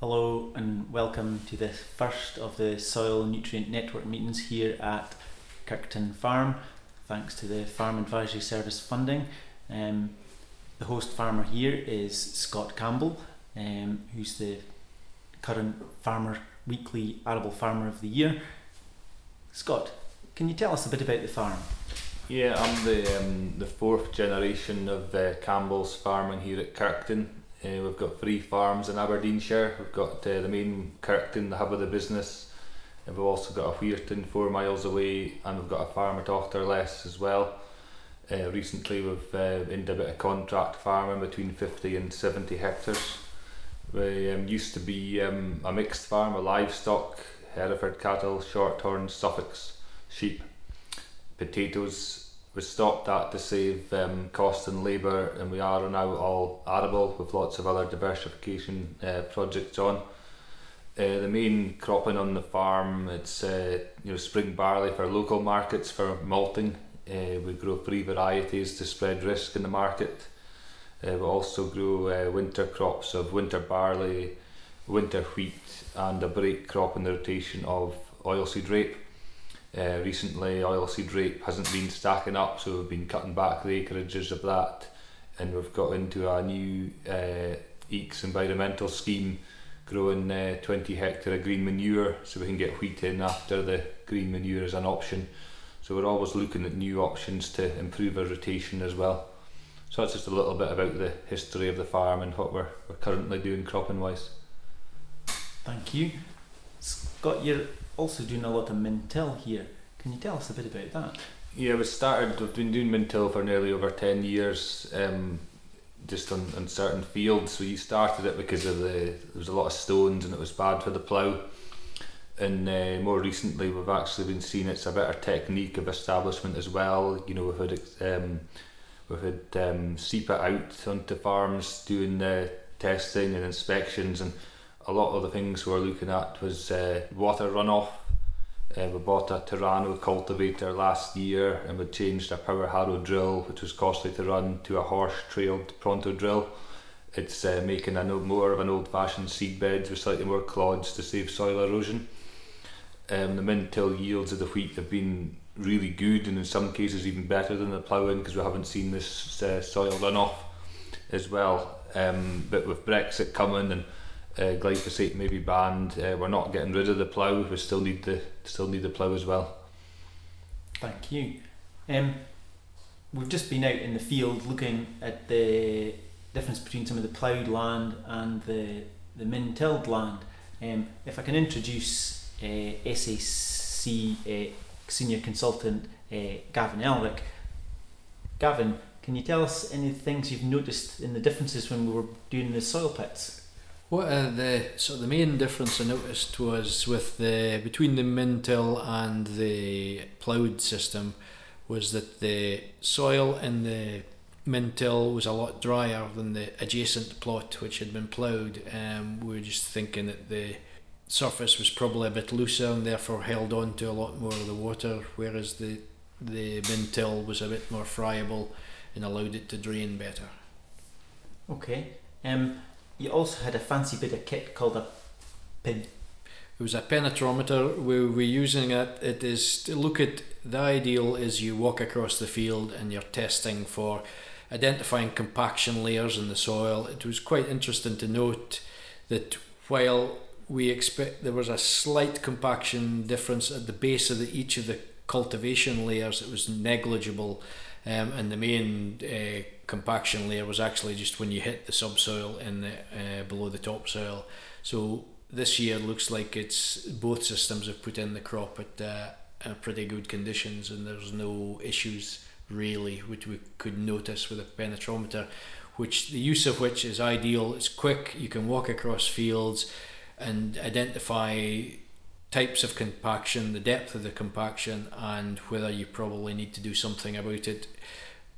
Hello and welcome to the first of the Soil Nutrient Network meetings here at Kirkton Farm, thanks to the Farm Advisory Service funding. Um, the host farmer here is Scott Campbell, um, who's the current Farmer Weekly Arable Farmer of the Year. Scott, can you tell us a bit about the farm? Yeah, I'm the um, the fourth generation of uh, Campbell's farming here at Kirkton. Uh, we've got three farms in Aberdeenshire. We've got uh, the main Kirkton, the hub of the business, and we've also got a Weirton four miles away, and we've got a farm at Auchterless as well. Uh, recently, we've uh, into a bit of contract farming between 50 and 70 hectares. We um, used to be um, a mixed farm of livestock, Hereford cattle, shorthorn, Suffolks sheep, potatoes, we stopped that to save um, cost and labour, and we are now all arable with lots of other diversification uh, projects on. Uh, the main cropping on the farm it's uh, you know spring barley for local markets for malting. Uh, we grow three varieties to spread risk in the market. Uh, we also grow uh, winter crops of winter barley, winter wheat, and a break crop in the rotation of oilseed rape. Uh, recently, oilseed rape hasn't been stacking up, so we've been cutting back the acreages of that, and we've got into a new uh, AECS environmental scheme, growing uh, 20 hectare of green manure, so we can get wheat in after the green manure is an option. So we're always looking at new options to improve our rotation as well. So that's just a little bit about the history of the farm and what we're, we're currently doing cropping wise. Thank you. Scott, you're also doing a lot of min-till here. Can you tell us a bit about that? Yeah, we started, we've been doing min-till for nearly over 10 years, um, just on, on certain fields. We started it because of the, there was a lot of stones and it was bad for the plough. And uh, more recently, we've actually been seeing it's a better technique of establishment as well. You know, we've had um, we've had um, SEPA out onto farms doing the testing and inspections, and a lot of the things we were looking at was uh, water runoff. Uh, we bought a Terrano cultivator last year and we changed a power harrow drill, which was costly to run, to a Horsch trailed pronto drill. It's uh, making a no, more of an old fashioned seed beds with slightly more clods to save soil erosion. Um, the min-till yields of the wheat have been really good and in some cases even better than the ploughing because we haven't seen this uh, soil runoff as well. Um, but with Brexit coming and uh, glyphosate may be banned. Uh, we're not getting rid of the plough. We still need the still need the plough as well. Thank you. Um, we've just been out in the field looking at the difference between some of the ploughed land and the the min tilled land. Um, if I can introduce uh, SAC uh, senior consultant uh, Gavin Elrick. Gavin, can you tell us any things you've noticed in the differences when we were doing the soil pits? What uh, the so the main difference I noticed was with the between the min-till and the ploughed system was that the soil in the min-till was a lot drier than the adjacent plot which had been ploughed. Um, we were just thinking that the surface was probably a bit looser and therefore held on to a lot more of the water, whereas the the min-till was a bit more friable and allowed it to drain better. Okay. Um, you also had a fancy bit of kit called a pin. It was a penetrometer. We were using it. It is to look at the ideal is you walk across the field and you're testing for identifying compaction layers in the soil. It was quite interesting to note that while we expect there was a slight compaction difference at the base of the, each of the cultivation layers, it was negligible, um, and the main uh, compaction layer was actually just when you hit the subsoil in the uh, below the topsoil. So this year looks like it's both systems have put in the crop at uh, pretty good conditions, and there's no issues really which we could notice with a penetrometer. Which the use of which is ideal. It's quick. You can walk across fields and identify types of compaction, the depth of the compaction, and whether you probably need to do something about it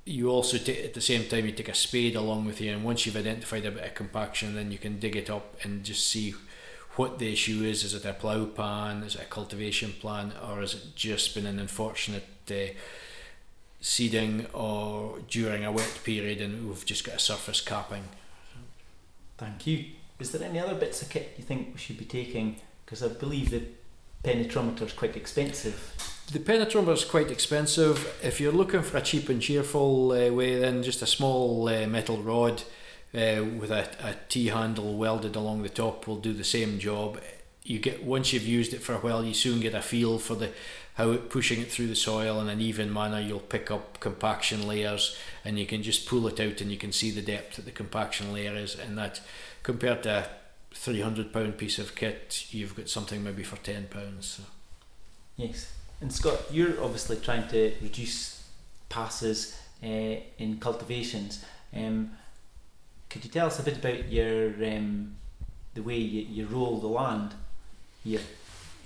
you also take at the same time you take a spade along with you and once you've identified a bit of compaction then you can dig it up and just see what the issue is. Is it a plough pan? Is it a cultivation plan? Or has it just been an unfortunate uh, seeding or during a wet period and we've just got a surface capping? Thank you. Is there any other bits of kit you think we should be taking? Because I believe the penetrometer is quite expensive. The penetrometer is quite expensive. If you're looking for a cheap and cheerful uh, way, then just a small uh, metal rod uh, with a, a T handle welded along the top will do the same job. You get once you've used it for a while, you soon get a feel for the how it, pushing it through the soil in an even manner. You'll pick up compaction layers, and you can just pull it out, and you can see the depth that the compaction layer is, and that compared to a three hundred pound piece of kit, you've got something maybe for ten pounds. So. Yes. And Scott, you're obviously trying to reduce passes uh, in cultivations. Um, could you tell us a bit about your um, the way you, you roll the land here?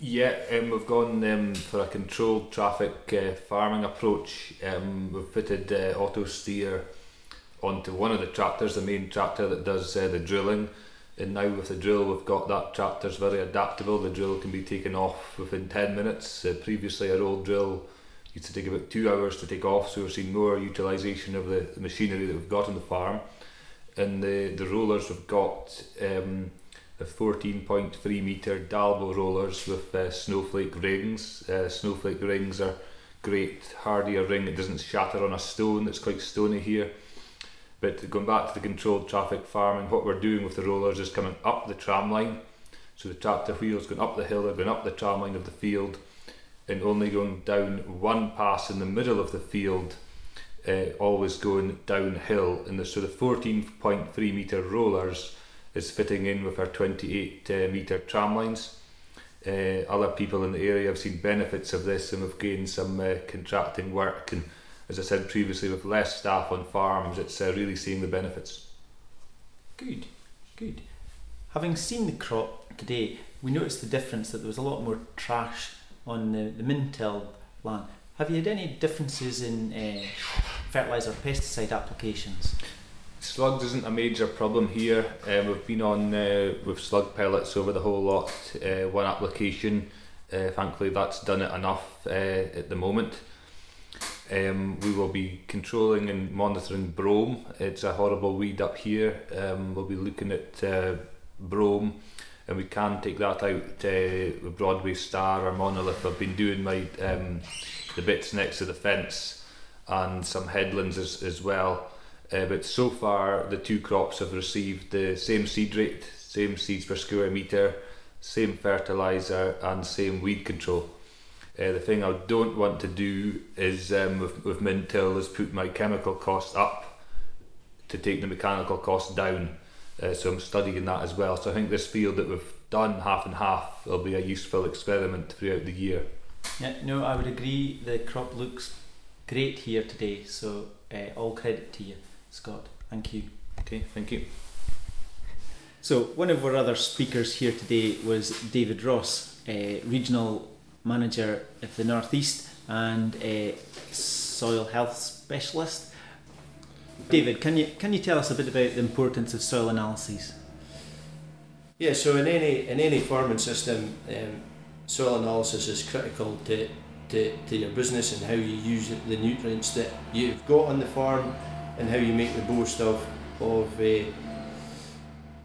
Yeah, um, we've gone um, for a controlled traffic uh, farming approach. Um, we've fitted uh, auto steer onto one of the tractors, the main tractor that does uh, the drilling. And now with the drill, we've got that tractor's very adaptable. The drill can be taken off within 10 minutes. Uh, previously, our old drill used to take about two hours to take off, so we're seeing more utilisation of the, the machinery that we've got on the farm. And the, the rollers we've got um, the 14.3 metre Dalbo rollers with uh, snowflake rings. Uh, snowflake rings are great, hardier ring, it doesn't shatter on a stone, it's quite stony here. But going back to the controlled traffic farming, what we're doing with the rollers is coming up the tram line. So the tractor wheels going up the hill, they're going up the tram line of the field, and only going down one pass in the middle of the field, uh, always going downhill. And the, so the 14.3 metre rollers is fitting in with our 28 uh, metre tram lines. Uh, other people in the area have seen benefits of this and have gained some uh, contracting work and as I said previously, with less staff on farms, it's uh, really seeing the benefits. Good, good. Having seen the crop today, we noticed the difference that there was a lot more trash on the, the min-till land. Have you had any differences in uh, fertiliser pesticide applications? Slugs isn't a major problem here. Uh, we've been on uh, with slug pellets over the whole lot. Uh, one application, uh, thankfully, that's done it enough uh, at the moment. Um, we will be controlling and monitoring brome. It's a horrible weed up here. Um, we'll be looking at uh, brome and we can take that out uh, with Broadway Star or Monolith. I've been doing my um, the bits next to the fence and some headlands as, as well. Uh, but so far, the two crops have received the same seed rate, same seeds per square metre, same fertiliser, and same weed control. Uh, the thing I don't want to do is um, with, with min-till is put my chemical cost up to take the mechanical cost down. Uh, so I'm studying that as well. So I think this field that we've done half and half will be a useful experiment throughout the year. Yeah, no, I would agree. The crop looks great here today. So uh, all credit to you, Scott. Thank you. Okay, thank you. So one of our other speakers here today was David Ross, uh, regional manager of the Northeast and a soil health specialist. David, can you can you tell us a bit about the importance of soil analyses? Yeah, so in any in any farming system, um, soil analysis is critical to, to, to your business and how you use the nutrients that you've got on the farm and how you make the most of of uh,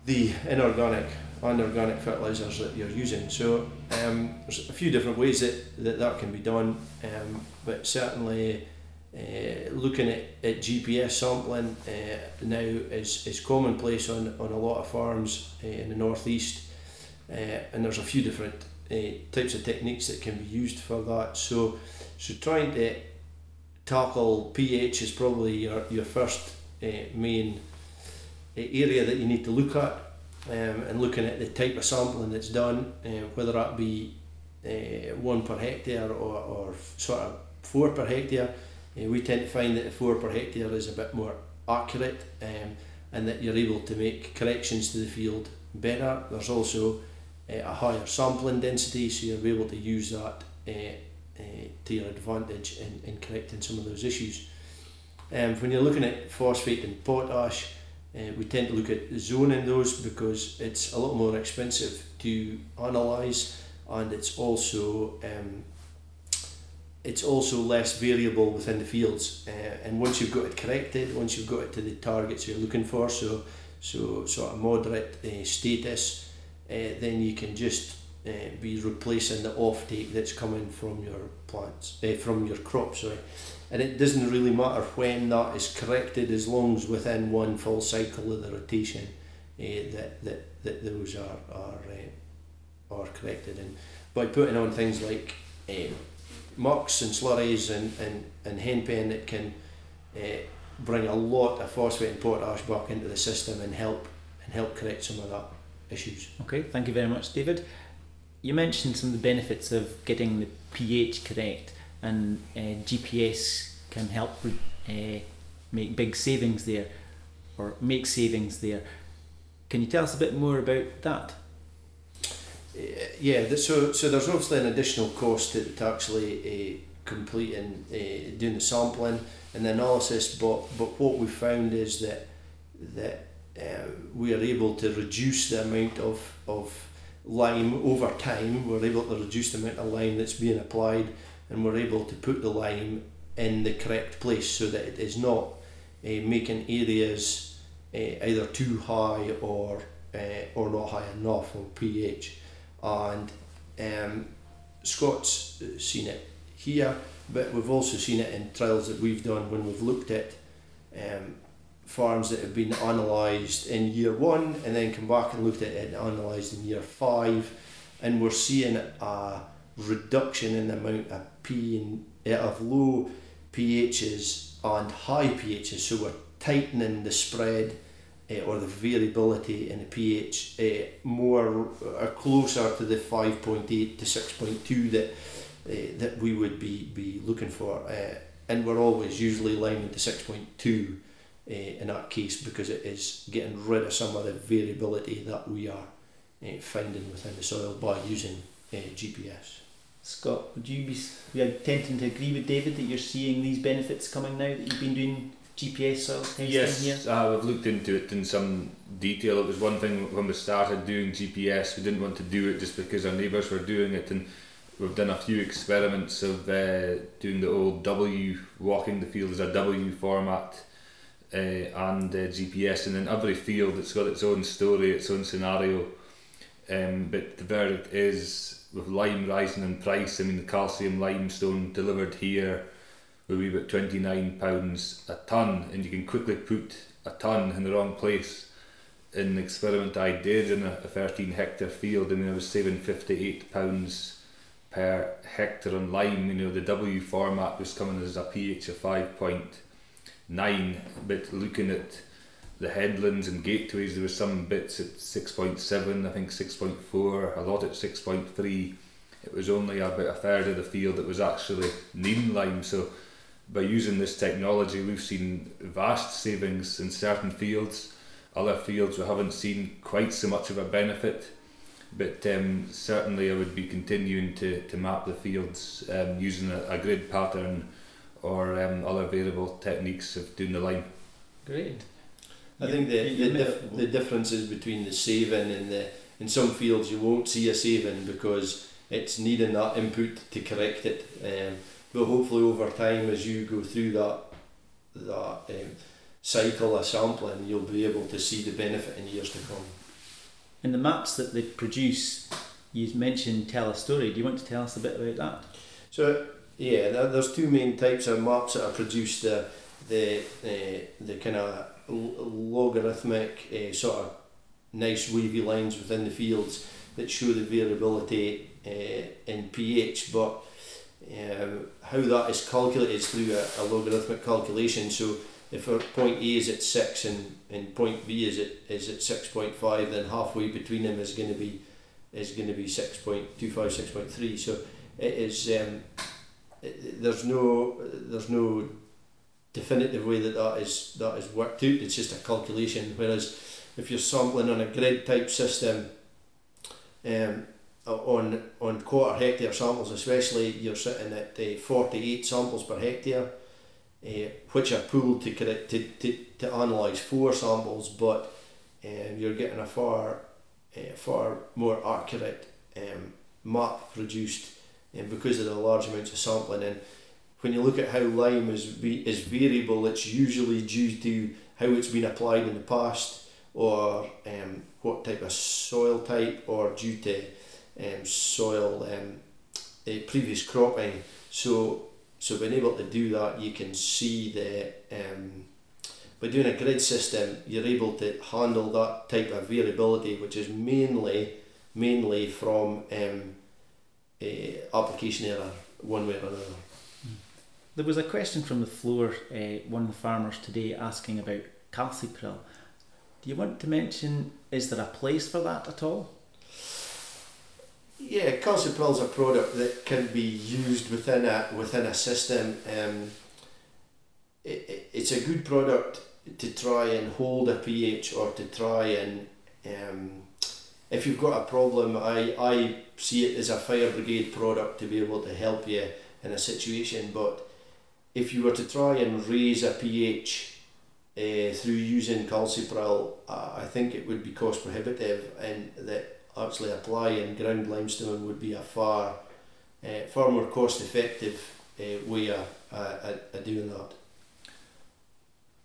the inorganic and organic fertilisers that you're using. So um, there's a few different ways that that, that can be done, um, but certainly uh, looking at, at GPS sampling uh, now is, is commonplace on, on a lot of farms uh, in the northeast, uh, and there's a few different uh, types of techniques that can be used for that. So, so trying to tackle pH is probably your, your first uh, main area that you need to look at um, and looking at the type of sampling that's done, uh, whether that be uh, one per hectare or, or sort of four per hectare, uh, we tend to find that the four per hectare is a bit more accurate um, and that you're able to make corrections to the field better. There's also uh, a higher sampling density, so you'll be able to use that uh, uh, to your advantage in, in correcting some of those issues. Um, when you're looking at phosphate and potash, uh, we tend to look at zoning those because it's a lot more expensive to analyse and it's also um, it's also less variable within the fields uh, and once you've got it corrected once you've got it to the targets you're looking for so so sort of moderate uh, status, uh, then you can just uh, be replacing the off-take that's coming from your plants, uh, from your crop, sorry. And it doesn't really matter when that is corrected as long as within one full cycle of the rotation uh, that, that, that those are, are, uh, are corrected. And by putting on things like uh, mucks and slurries and, and, and henpen that can uh, bring a lot of phosphate and potash back into the system and help and help correct some of that issues. Okay, thank you very much, David. You mentioned some of the benefits of getting the pH correct, and uh, GPS can help uh, make big savings there, or make savings there. Can you tell us a bit more about that? Uh, yeah, so so there's obviously an additional cost to, to actually uh, completing uh, doing the sampling and the analysis, but but what we found is that that uh, we are able to reduce the amount of of lime over time. We're able to reduce the amount of lime that's being applied, and we're able to put the lime in the correct place so that it is not uh, making areas uh, either too high or uh, or not high enough on pH. And um, Scott's seen it here, but we've also seen it in trials that we've done when we've looked at um, farms that have been analysed in year one and then come back and looked at it and analysed in year five, and we're seeing a reduction in the amount of P and uh, of low pHs and high pHs. So we're tightening the spread uh, or the variability in the pH uh, more uh, closer to the 5.8 to 6.2 that uh, that we would be be looking for. And we're always usually lining to 6.2 uh, in that case because it is getting rid of some of the variability that we are finding within the soil by using GPS. Scott, would you be be tending to agree with David that you're seeing these benefits coming now that you've been doing GPS soil testing yes, here? uh, we've looked into it in some detail. It was one thing when we started doing GPS, we didn't want to do it just because our neighbours were doing it, and we've done a few experiments of uh, doing the old W, walking the field as a W format, uh, and uh, GPS, and in every field it's got its own story, its own scenario. Um, but the verdict is with lime rising in price. I mean, the calcium limestone delivered here will be about twenty nine pounds a ton, and you can quickly put a ton in the wrong place. In the experiment I did in a, a thirteen hectare field, I mean, I was saving fifty eight pounds per hectare on lime. You know, the W format was coming as a pH of five point nine, but looking at the headlands and gateways, there were some bits at six point seven, I think six point four, a lot at six point three. It was only about a third of the field that was actually needing lime. So by using this technology, we've seen vast savings in certain fields. Other fields we haven't seen quite so much of a benefit, but um, certainly I would be continuing to, to map the fields um, using a, a grid pattern or um, other variable techniques of doing the line. Great. I You- think the, the, dif- the differences between the saving and the in some fields you won't see a saving because it's needing that input to correct it. Um, but hopefully over time as you go through that that um, cycle of sampling you'll be able to see the benefit in years to come. In the maps that they produce, you mentioned tell a story. Do you want to tell us a bit about that? So yeah, there's two main types of maps that are produced. The the the kind of logarithmic uh, sort of nice wavy lines within the fields that show the variability uh, in pH, but um, how that is calculated is through a, a logarithmic calculation. So if point A is at six and, and point B is at is at six point five, then halfway between them is going to be is going to be 6.25, 6.3. So it is um, it, there's no there's no definitive way that that is that is worked out. It's just a calculation. Whereas if you're sampling on a grid type system, um, on on quarter hectare samples especially, you're sitting at uh, 48 samples per hectare, uh, which are pooled to correct to, to, to analyse four samples, but um, you're getting a far uh, far more accurate um, map produced um, because of the large amounts of sampling. And when you look at how lime is, is variable, it's usually due to how it's been applied in the past or um, what type of soil type or due to um, soil um, uh, previous cropping. So so being able to do that, you can see the um, by doing a grid system, you're able to handle that type of variability, which is mainly mainly from um, uh, application error, one way or another. There was a question from the floor, uh, one of the farmers today asking about Calciprill. Do you want to mention, is there a place for that at all? Yeah, Calciprill is a product that can be used within a within a system. Um, it, it, it's a good product to try and hold a pH or to try and um, if you've got a problem, I, I see it as a fire brigade product to be able to help you in a situation. But if you were to try and raise a pH uh, through using Calciprill, uh, I think it would be cost prohibitive, and that actually applying ground limestone would be a far uh, far more cost effective uh, way of, uh, of doing that.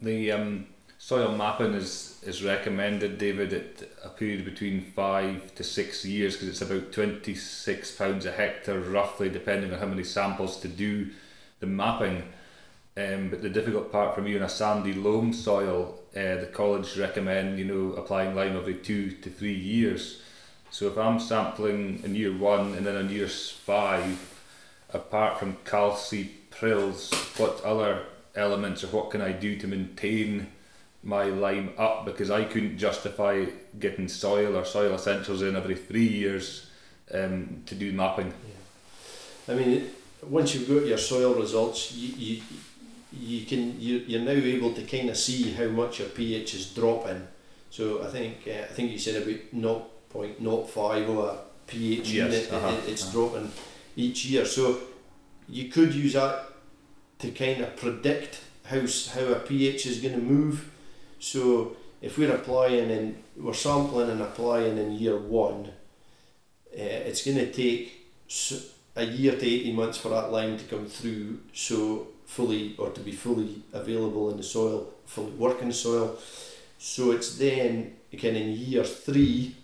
The um, soil mapping is, is recommended, David, at a period between five to six years because it's about £26 a hectare, roughly, depending on how many samples to do the mapping. Um, but the difficult part for me on a sandy loam soil, uh, the college recommend you know applying lime every two to three years. So if I'm sampling in year one and then in year five, apart from Calciprills, what other elements or what can I do to maintain my lime up because I couldn't justify getting SOYL or soil essentials in every three years um, to do mapping. Yeah. I mean, once you've got your soil results, you, you, you can you, you're now able to kind of see how much your pH is dropping. So I think uh, I think you said about 0.05 or a pH yes, unit, uh-huh. it, it's uh-huh. dropping each year. So you could use that to kind of predict how how a pH is going to move so if we're applying and we're sampling and applying in year one, uh, it's going to take a year to 18 months for that lime to come through so fully or to be fully available in the soil, fully working the soil. So it's then, again, in year three,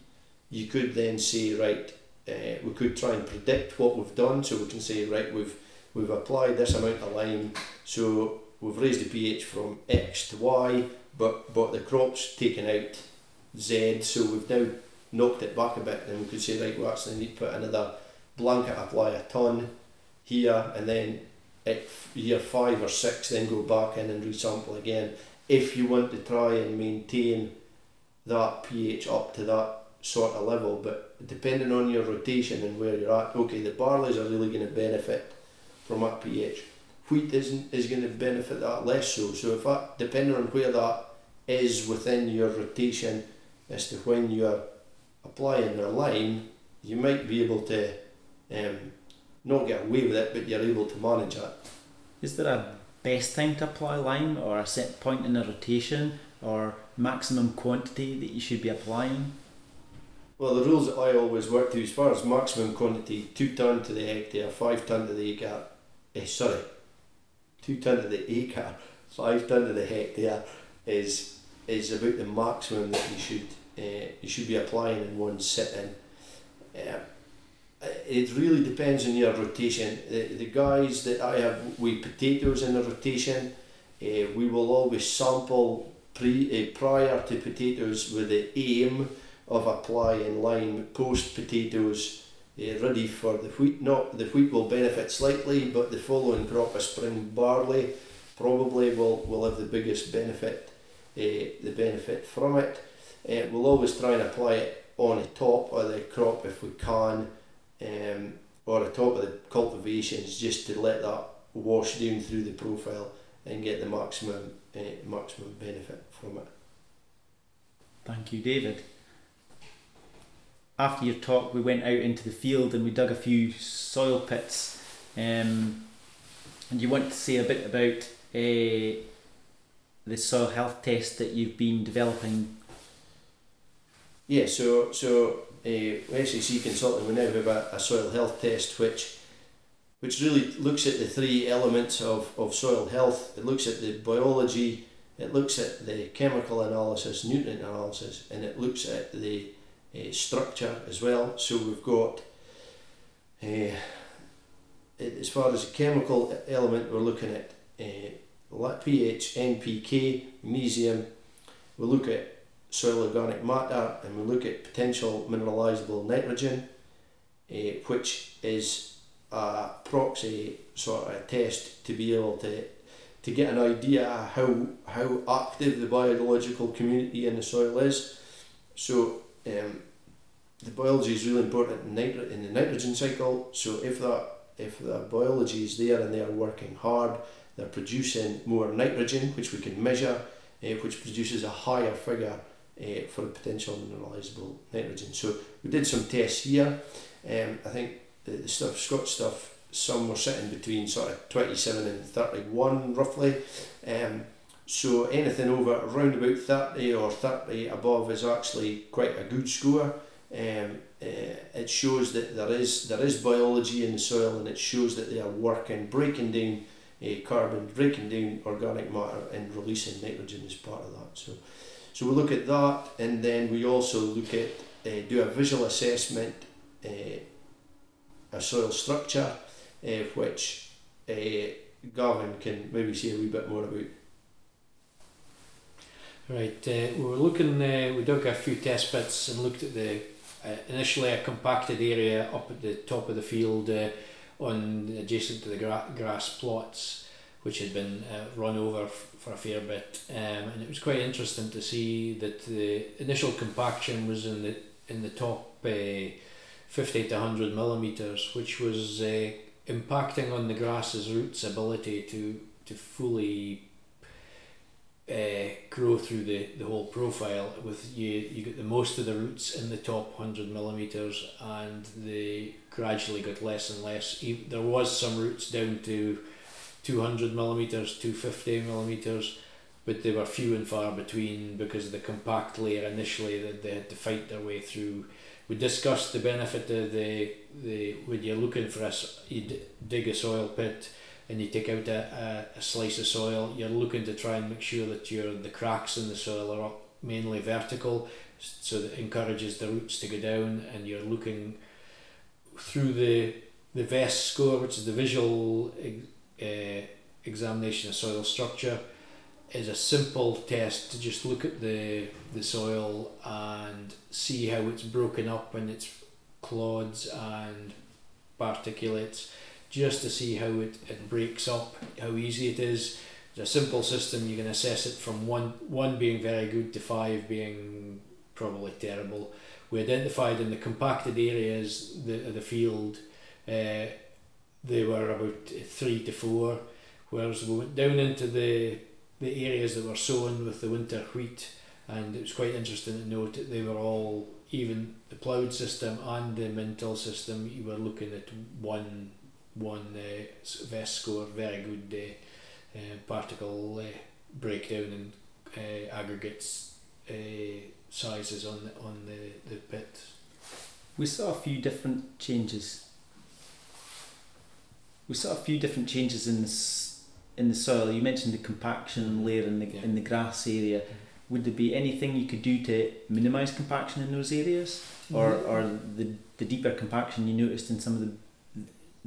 you could then say, right, uh, we could try and predict what we've done. So we can say, right, we've we've applied this amount of lime, so we've raised the pH from X to Y but but the crop's taken out Z, so we've now knocked it back a bit, and we could say right, we actually need to put another blanket apply a ton here, and then at year five or six, then go back in and resample again. If you want to try and maintain that pH up to that sort of level, but depending on your rotation and where you're at, okay, the barleys are really going to benefit from that pH. Wheat isn't is going to benefit that less so. So if that depending on where that is within your rotation as to when you're applying the lime, you might be able to um, not get away with it, but you're able to manage it. Is there a best time to apply lime or a set point in the rotation or maximum quantity that you should be applying? Well, the rules that I always work to, as far as maximum quantity, two ton to the hectare, five ton to the acre. Eh, sorry, two ton to the acre, five ton to the hectare is is about the maximum that you should uh, you should be applying in one sitting. Uh, it really depends on your rotation. The, the guys that I have with potatoes in the rotation, uh, we will always sample pre uh, prior to potatoes with the aim of applying lime post potatoes uh, ready for the wheat. Not the wheat will benefit slightly, but the following crop of spring barley probably will, will have the biggest benefit uh, the benefit from it. Uh, we'll always try and apply it on the top of the crop if we can, um, or the top of the cultivations, just to let that wash down through the profile and get the maximum uh, maximum benefit from it. Thank you, David. After your talk, we went out into the field and we dug a few soil pits. Um, and you want to say a bit about uh, the soil health test that you've been developing? Yeah, so so uh, SAC Consulting we now have a, a soil health test which which really looks at the three elements of, of soil health. It looks at the biology, it looks at the chemical analysis, nutrient analysis, and it looks at the uh, structure as well. So we've got, uh, as far as the chemical element, we're looking at uh, pH, NPK, magnesium. We look at soil organic matter, and we look at potential mineralizable nitrogen, uh, which is a proxy sort of test to be able to to get an idea how how active the biological community in the soil is. So um, the biology is really important in, in the nitrogen cycle. So if that if the biology is there and they are working hard, they're producing more nitrogen, which we can measure, uh, which produces a higher figure uh, for potential mineralizable nitrogen. So we did some tests here. Um, I think the, the stuff Scott stuff some were sitting between sort of 27 and 31 roughly. Um, so anything over around about 30 or 30 above is actually quite a good score. Um, uh, it shows that there is there is biology in the soil and it shows that they are working, breaking down uh, carbon, breaking down organic matter and releasing nitrogen as part of that. So, so we look at that and then we also look at uh, do a visual assessment, uh, a soil structure, uh, which uh, can maybe say a wee bit more about. Right, uh, we were looking, uh, we dug a few test pits and looked at the uh, initially a compacted area up at the top of the field uh, on adjacent to the gra- grass plots, which had been uh, run over f- for a fair bit, um, and it was quite interesting to see that the initial compaction was in the in the top uh, fifty to hundred millimeters, which was uh, impacting on the grass's roots ability to to fully uh, grow through the, the whole profile with you you get the most of the roots in the top 100 millimeters and they gradually got less and less. There was some roots down to 200 millimeters 250 millimeters but they were few and far between because of the compact layer initially that they had to fight their way through. We discussed the benefit of the the when you're looking for a you dig a soil pit and you take out a, a, a slice of soil you're looking to try and make sure that your the cracks in the soil are up mainly vertical so that encourages the roots to go down and you're looking through the the VESS score which is the visual uh, examination of soil structure. Is a simple test to just look at the the soil and see how it's broken up and its clods and particulates just to see how it, it breaks up how easy it is. It's a simple system. You can assess it from one one being very good to five being probably terrible. We identified in the compacted areas the, the field uh, they were about three to four whereas we went down into the the areas that were sown with the winter wheat and it was quite interesting to note that they were all even the ploughed system and the min-till system you were looking at one one uh, VESS score very good uh, uh, particle uh, breakdown and uh, aggregates uh, sizes on the, on the, the pit. We saw a few different changes we saw a few different changes in this in the soil. You mentioned the compaction layer in the Yeah. in the grass area. Would there be anything you could do to minimise compaction in those areas, or Mhm. or the the deeper compaction you noticed in some of the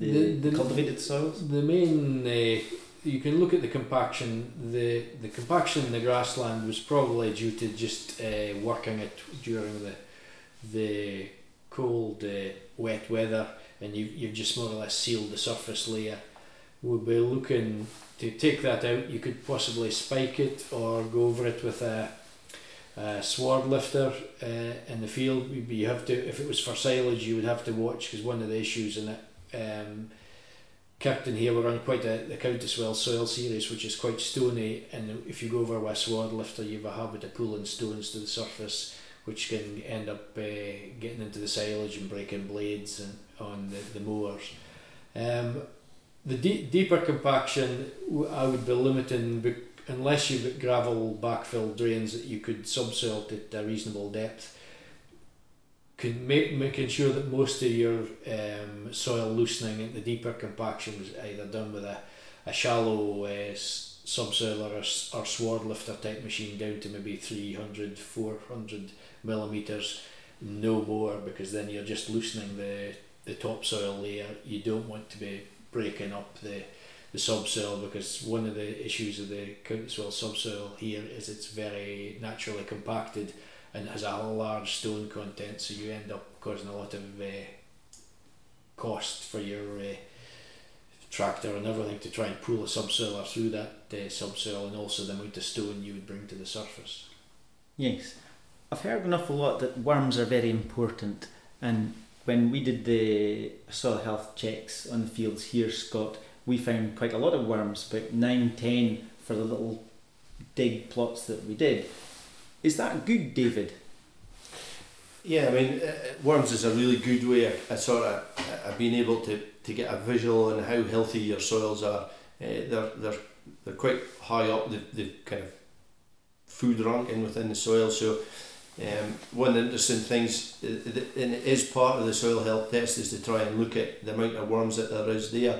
the, The- the- cultivated soils? The main, uh, you can look at the compaction. The the compaction in the grassland was probably due to just uh, working it during the the cold, uh, wet weather, and you you've just more or less sealed the surface layer. We'll be looking to take that out. You could possibly spike it or go over it with a. A sward lifter uh, in the field, you have to. If it was for silage, you would have to watch because one of the issues in it um, Kirkton here we're on quite a the Countesswells soil series which is quite stony and if you go over with a sward lifter you have a habit of pulling stones to the surface which can end up uh, getting into the silage and breaking blades and on the, the mowers. Um, the deep, deeper compaction I would be limiting unless you've got gravel backfill drains that you could subsoil to a reasonable depth can make making sure that most of your um, soil loosening at the deeper compaction was either done with a, a shallow uh, s- subsoil or or sward lifter type machine down to maybe 300, 400 millimeters, no more, because then you're just loosening the, the topsoil layer. You don't want to be breaking up the, the subsoil because one of the issues of the county soil subsoil here is it's very naturally compacted and has a large stone content, so you end up causing a lot of uh, cost for your uh, tractor and everything to try and pull a subsoiler through that uh, subsoil and also the amount of stone you would bring to the surface. Yes, I've heard an awful lot that worms are very important, and when we did the soil health checks on the fields here, Scott, we found quite a lot of worms, about nine, ten for the little dig plots that we did. Is that good, David? Yeah, I mean, uh, worms is a really good way of, of sort of uh, of being able to, to get a visual on how healthy your soils are. Uh, they're, they're, they're quite high up the, the kind of food ranking within the soil. So, um, one of the interesting things, that- and it is part of the soil health test, is to try and look at the amount of worms that there is there.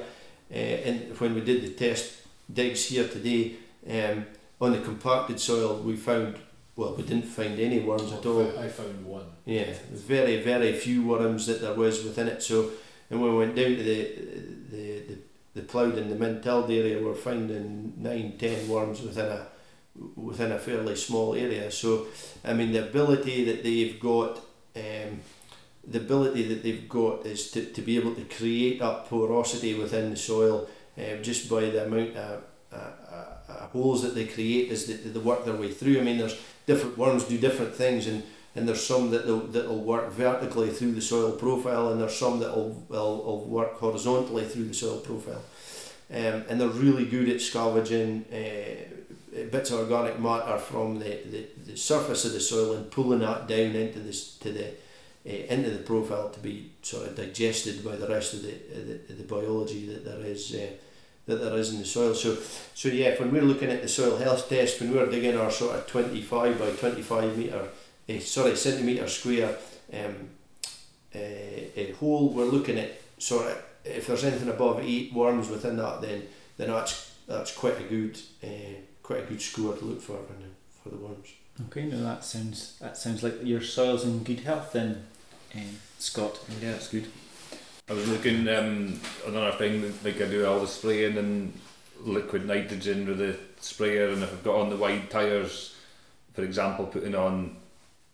Uh, and when we did the test digs here today, um, on the compacted soil, we found, well, we didn't find any worms at all. I found one. Yeah, there's very very few worms that there was within it. So, and when we went down to the the the, the ploughed and the min-tilled area, we're finding nine, ten worms within a within a fairly small area. So, I mean, the ability that they've got, um, the ability that they've got is to, to be able to create that porosity within the soil, um, just by the amount of uh, uh, uh, holes that they create as they, they work their way through. I mean, there's different worms do different things and and there's some that that'll work vertically through the soil profile, and there's some that will will, will work horizontally through the soil profile. Um, and they're really good at scavenging uh, bits of organic matter from the, the, the surface of the soil and pulling that down into this to the uh, into the profile to be sort of digested by the rest of the the, the biology that there is uh, that there is in the soil. So so yeah, when we're looking at the soil health test, when we're digging our sort of twenty five by twenty five meter a sorry centimetre square um, a hole we're looking at sort of if there's anything above eight worms within that then then that's that's quite a good uh, quite a good score to look for for the, for the worms Okay, now that sounds that sounds like your soil's in good health then, um, Scott. Yeah, that's good. I was looking um, another thing like I do all the spraying and liquid nitrogen with the sprayer, and if I've got on the wide tires, for example, putting on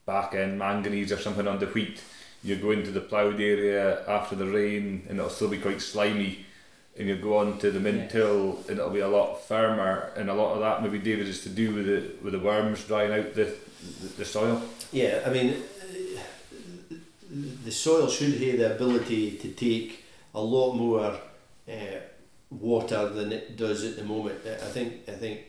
back end manganese or something on the wheat, you go into the ploughed area after the rain, and it'll still be quite slimy. And you go on to the min-till, and it'll be a lot firmer, and a lot of that maybe David is to do with the with the worms drying out the the, the soil. yeah I mean uh, the soil should have the ability to take a lot more uh, water than it does at the moment. I think I think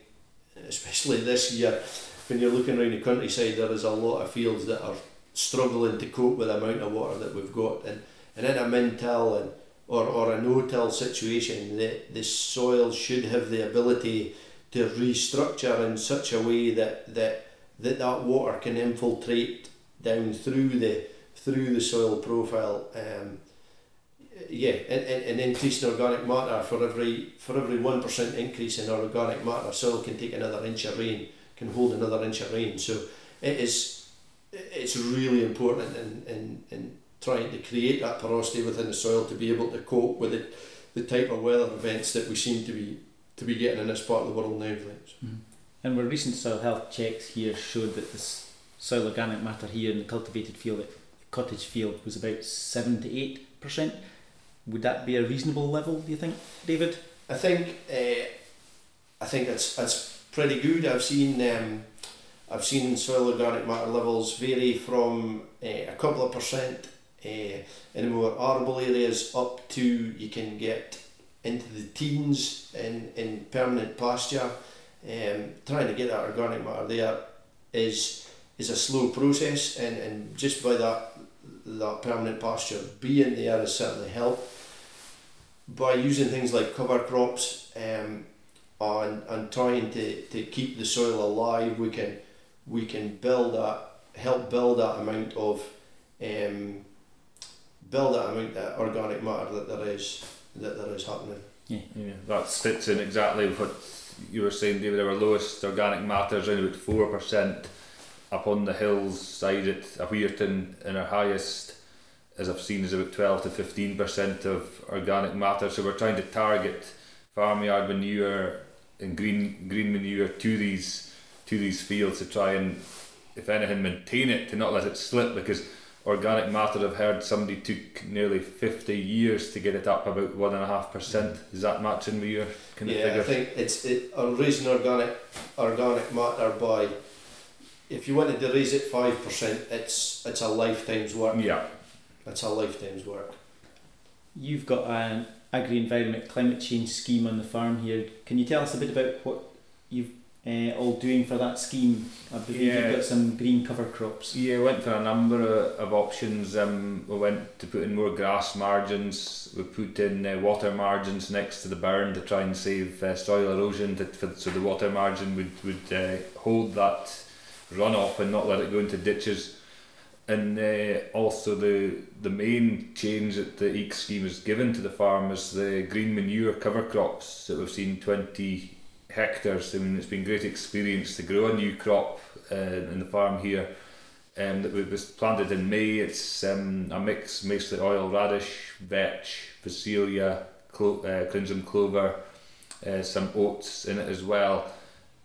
especially this year when you're looking around the countryside there is a lot of fields that are struggling to cope with the amount of water that we've got. And, and in a min-till and or, or a no-till situation the, the soil should have the ability to restructure in such a way that that, that, that water can infiltrate down through the through the soil profile um, yeah and, and, and increase in organic matter for every for every one percent increase in organic matter. Soil can take another inch of rain can hold another inch of rain. So it is it's really important in, in, in trying to create that porosity within the soil to be able to cope with it, the type of weather events that we seem to be to be getting in this part of the world now. so. And our recent soil health checks here showed that the s- soil organic matter here in the cultivated field cottage field was about seven to eight percent. Would that be a reasonable level? Do you think, David? I think uh, I think that's that's pretty good. I've seen um, I've seen soil organic matter levels vary from uh, a couple of percent uh, in the more arable areas up to you can get into the teens in, in permanent pasture. Um, trying to get that organic matter there is is a slow process, and, and just by that that permanent pasture being there has certainly helped. By using things like cover crops um, and, and trying to, to keep the soil alive, we can we can build that help build that amount of um, build that amount of organic matter that there is that there is happening. Yeah. yeah. That fits in exactly what you were saying, David. Our lowest organic matter is around about four percent up on the hills side at Weirton, and our highest, as I've seen, is about twelve to fifteen percent of organic matter. So we're trying to target farmyard manure and green green manure to these to these fields to try and, if anything, maintain it to not let it slip because organic matter I've heard somebody took nearly 50 years to get it up about one and a half percent mm. is that matching with your kind yeah, of figure Yeah, I think it's it, on raising organic organic matter by if you wanted to raise it five percent, it's it's a lifetime's work. yeah It's a lifetime's work. You've got an agri-environment climate change scheme on the farm here. Can you tell us a bit about what you've uh, all doing for that scheme? I believe Yeah. you've got some green cover crops. Yeah, we went for a number of, of options. Um, we went to put in more grass margins. We put in uh, water margins next to the burn to try and save uh, soil erosion. To, for, so the water margin would would uh, hold that runoff and not let it go into ditches. And uh, also the the main change that the AECS scheme has given to the farm is the green manure cover crops that we've seen twenty hectares. I mean, it's been great experience to grow a new crop uh, in the farm here um, that was planted in May. It's um, a mix mostly oil radish, vetch, phacelia, clo- uh, crimson clover, uh, some oats in it as well.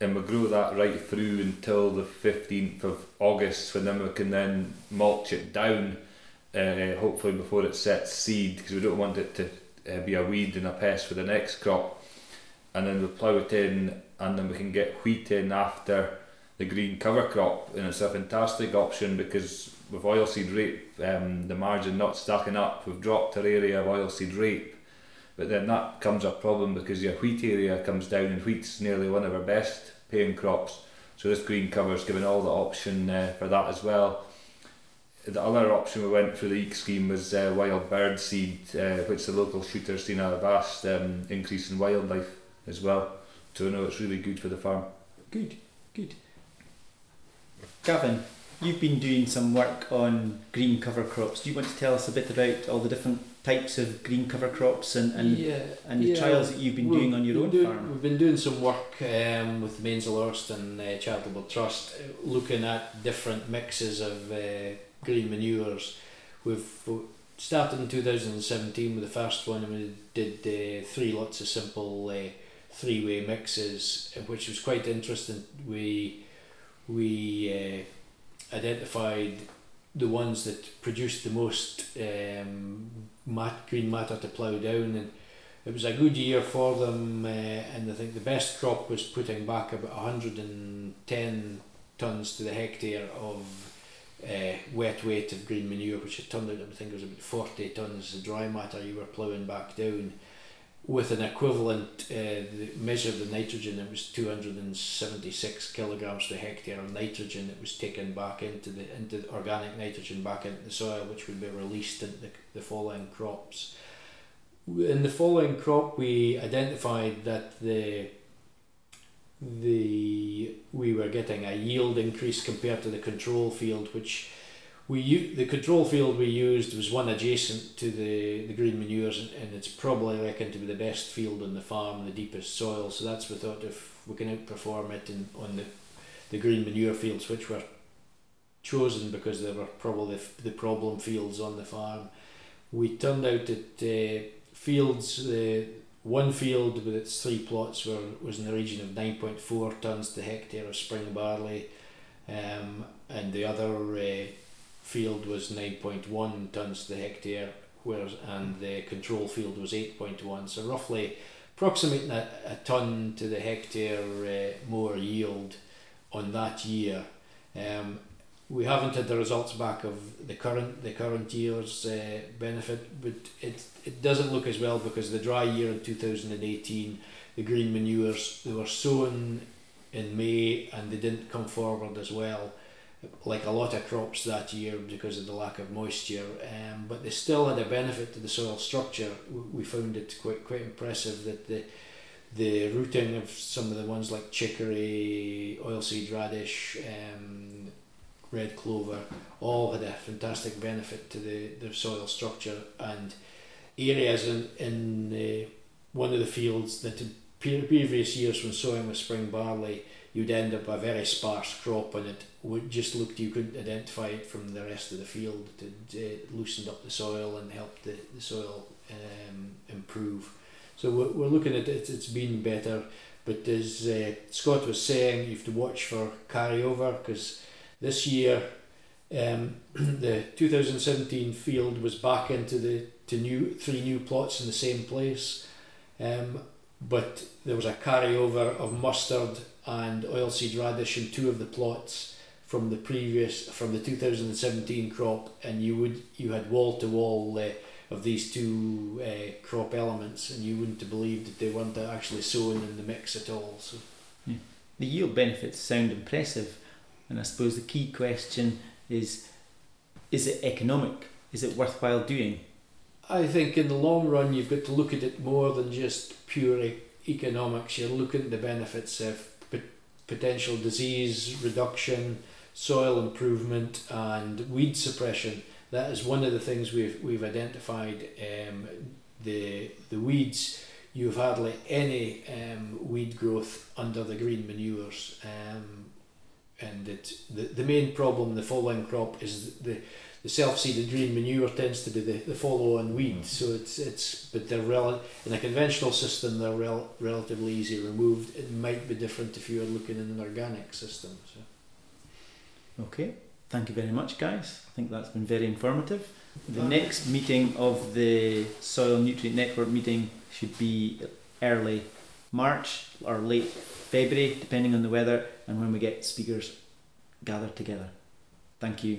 And we grow that right through until the 15th of August when then we can then mulch it down, uh, hopefully before it sets seed because we don't want it to uh, be a weed and a pest for the next crop. And then we plough it in and then we can get wheat in after the green cover crop and it's a fantastic option because with oilseed rape um, the margin not stacking up we've dropped our area of oilseed rape. But then that comes a problem because your wheat area comes down and wheat's nearly one of our best paying crops. So this green cover is giving all the option uh, for that as well. The other option we went for the AECS scheme was uh, wild bird seed uh, which the local shooters seen a vast um, increase in wildlife as well so I know it's really good for the farm Good, good. Gavin, you've been doing some work on green cover crops. Do you want to tell us a bit about all the different types of green cover crops and, and, yeah, and the yeah, trials that you've been we've doing on your own doing- farm? We've been doing some work um, with the Mainzelhurst and uh, Charitable Trust, uh, looking at different mixes of uh, green manures. We've started in 2017 with the first one, and we did uh, three lots of simple uh, three-way mixes, uh, which was quite interesting. We we uh, identified the ones that produced the most um, mat, green matter to plough down and it was a good year for them uh, and I think the best crop was putting back about 110 tonnes to the hectare of uh, wet weight of green manure which it turned out I think it was about 40 tonnes of dry matter you were ploughing back down with an equivalent uh, measure of the nitrogen it was 276 kilograms per hectare of nitrogen that was taken back into the into organic nitrogen back into the soil which would be released into the, the following crops. In the following crop we identified that the the we were getting a yield increase compared to the control field which we u- the control field we used was one adjacent to the, the green manures and, it's probably reckoned to be the best field on the farm the deepest soil so that's we thought if we can outperform it in, on the the green manure fields which were chosen because they were probably f- the problem fields on the farm. We turned out that uh, fields uh, one field with its three plots were was in the region of 9.4 tonnes to hectare of spring barley um, and the other uh, field was 9.1 tonnes to the hectare whereas and the control field was 8.1 so roughly approximating a, a tonne to the hectare uh, more yield on that year. Um, we haven't had the results back of the current the current year's uh, benefit but it it doesn't look as well because the dry year in 2018 the green manures they were sown in May and they didn't come forward as well like a lot of crops that year because of the lack of moisture um, but they still had a benefit to the soil structure. We found it quite quite impressive that the the rooting of some of the ones like chicory oilseed radish um, red clover all had a fantastic benefit to the, the soil structure and areas in, in uh, one of the fields that in previous years when sowing with spring barley, you'd end up a very sparse crop and it would just looked you couldn't identify it from the rest of the field. It uh, loosened up the soil and helped the, the soil um, improve. So we're, we're looking at it, it's been better. But as uh, Scott was saying, you have to watch for carryover because this year um, the 2017 field was back into the to new three new plots in the same place, um, but there was a carryover of mustard and oilseed radish in two of the plots from the previous from the 2017 crop, and you would you had wall to wall of these two uh, crop elements, and you wouldn't have believed that they weren't actually sown in the mix at all. So The yield benefits sound impressive, and I suppose the key question is is it economic? Is it worthwhile doing? I think in the long run, you've got to look at it more than just pure economics. You're looking at the benefits of potential disease reduction, soil improvement, and weed suppression. That is one of the things we've we've identified. Um, the the weeds. You've hardly any um, weed growth under the green manures, um, and it, the the main problem the following crop is the the self-seeded green manure tends to be the, the follow-on weed. Mm. So it's it's but they're rel- in a conventional system they're rel- relatively easy removed. It might be different if you are looking in an organic system. So. Okay, thank you very much, guys. I think that's been very informative. The Okay. next meeting of the Soil Nutrient Network meeting should be early March or late February, depending on the weather and when we get speakers gathered together. Thank you.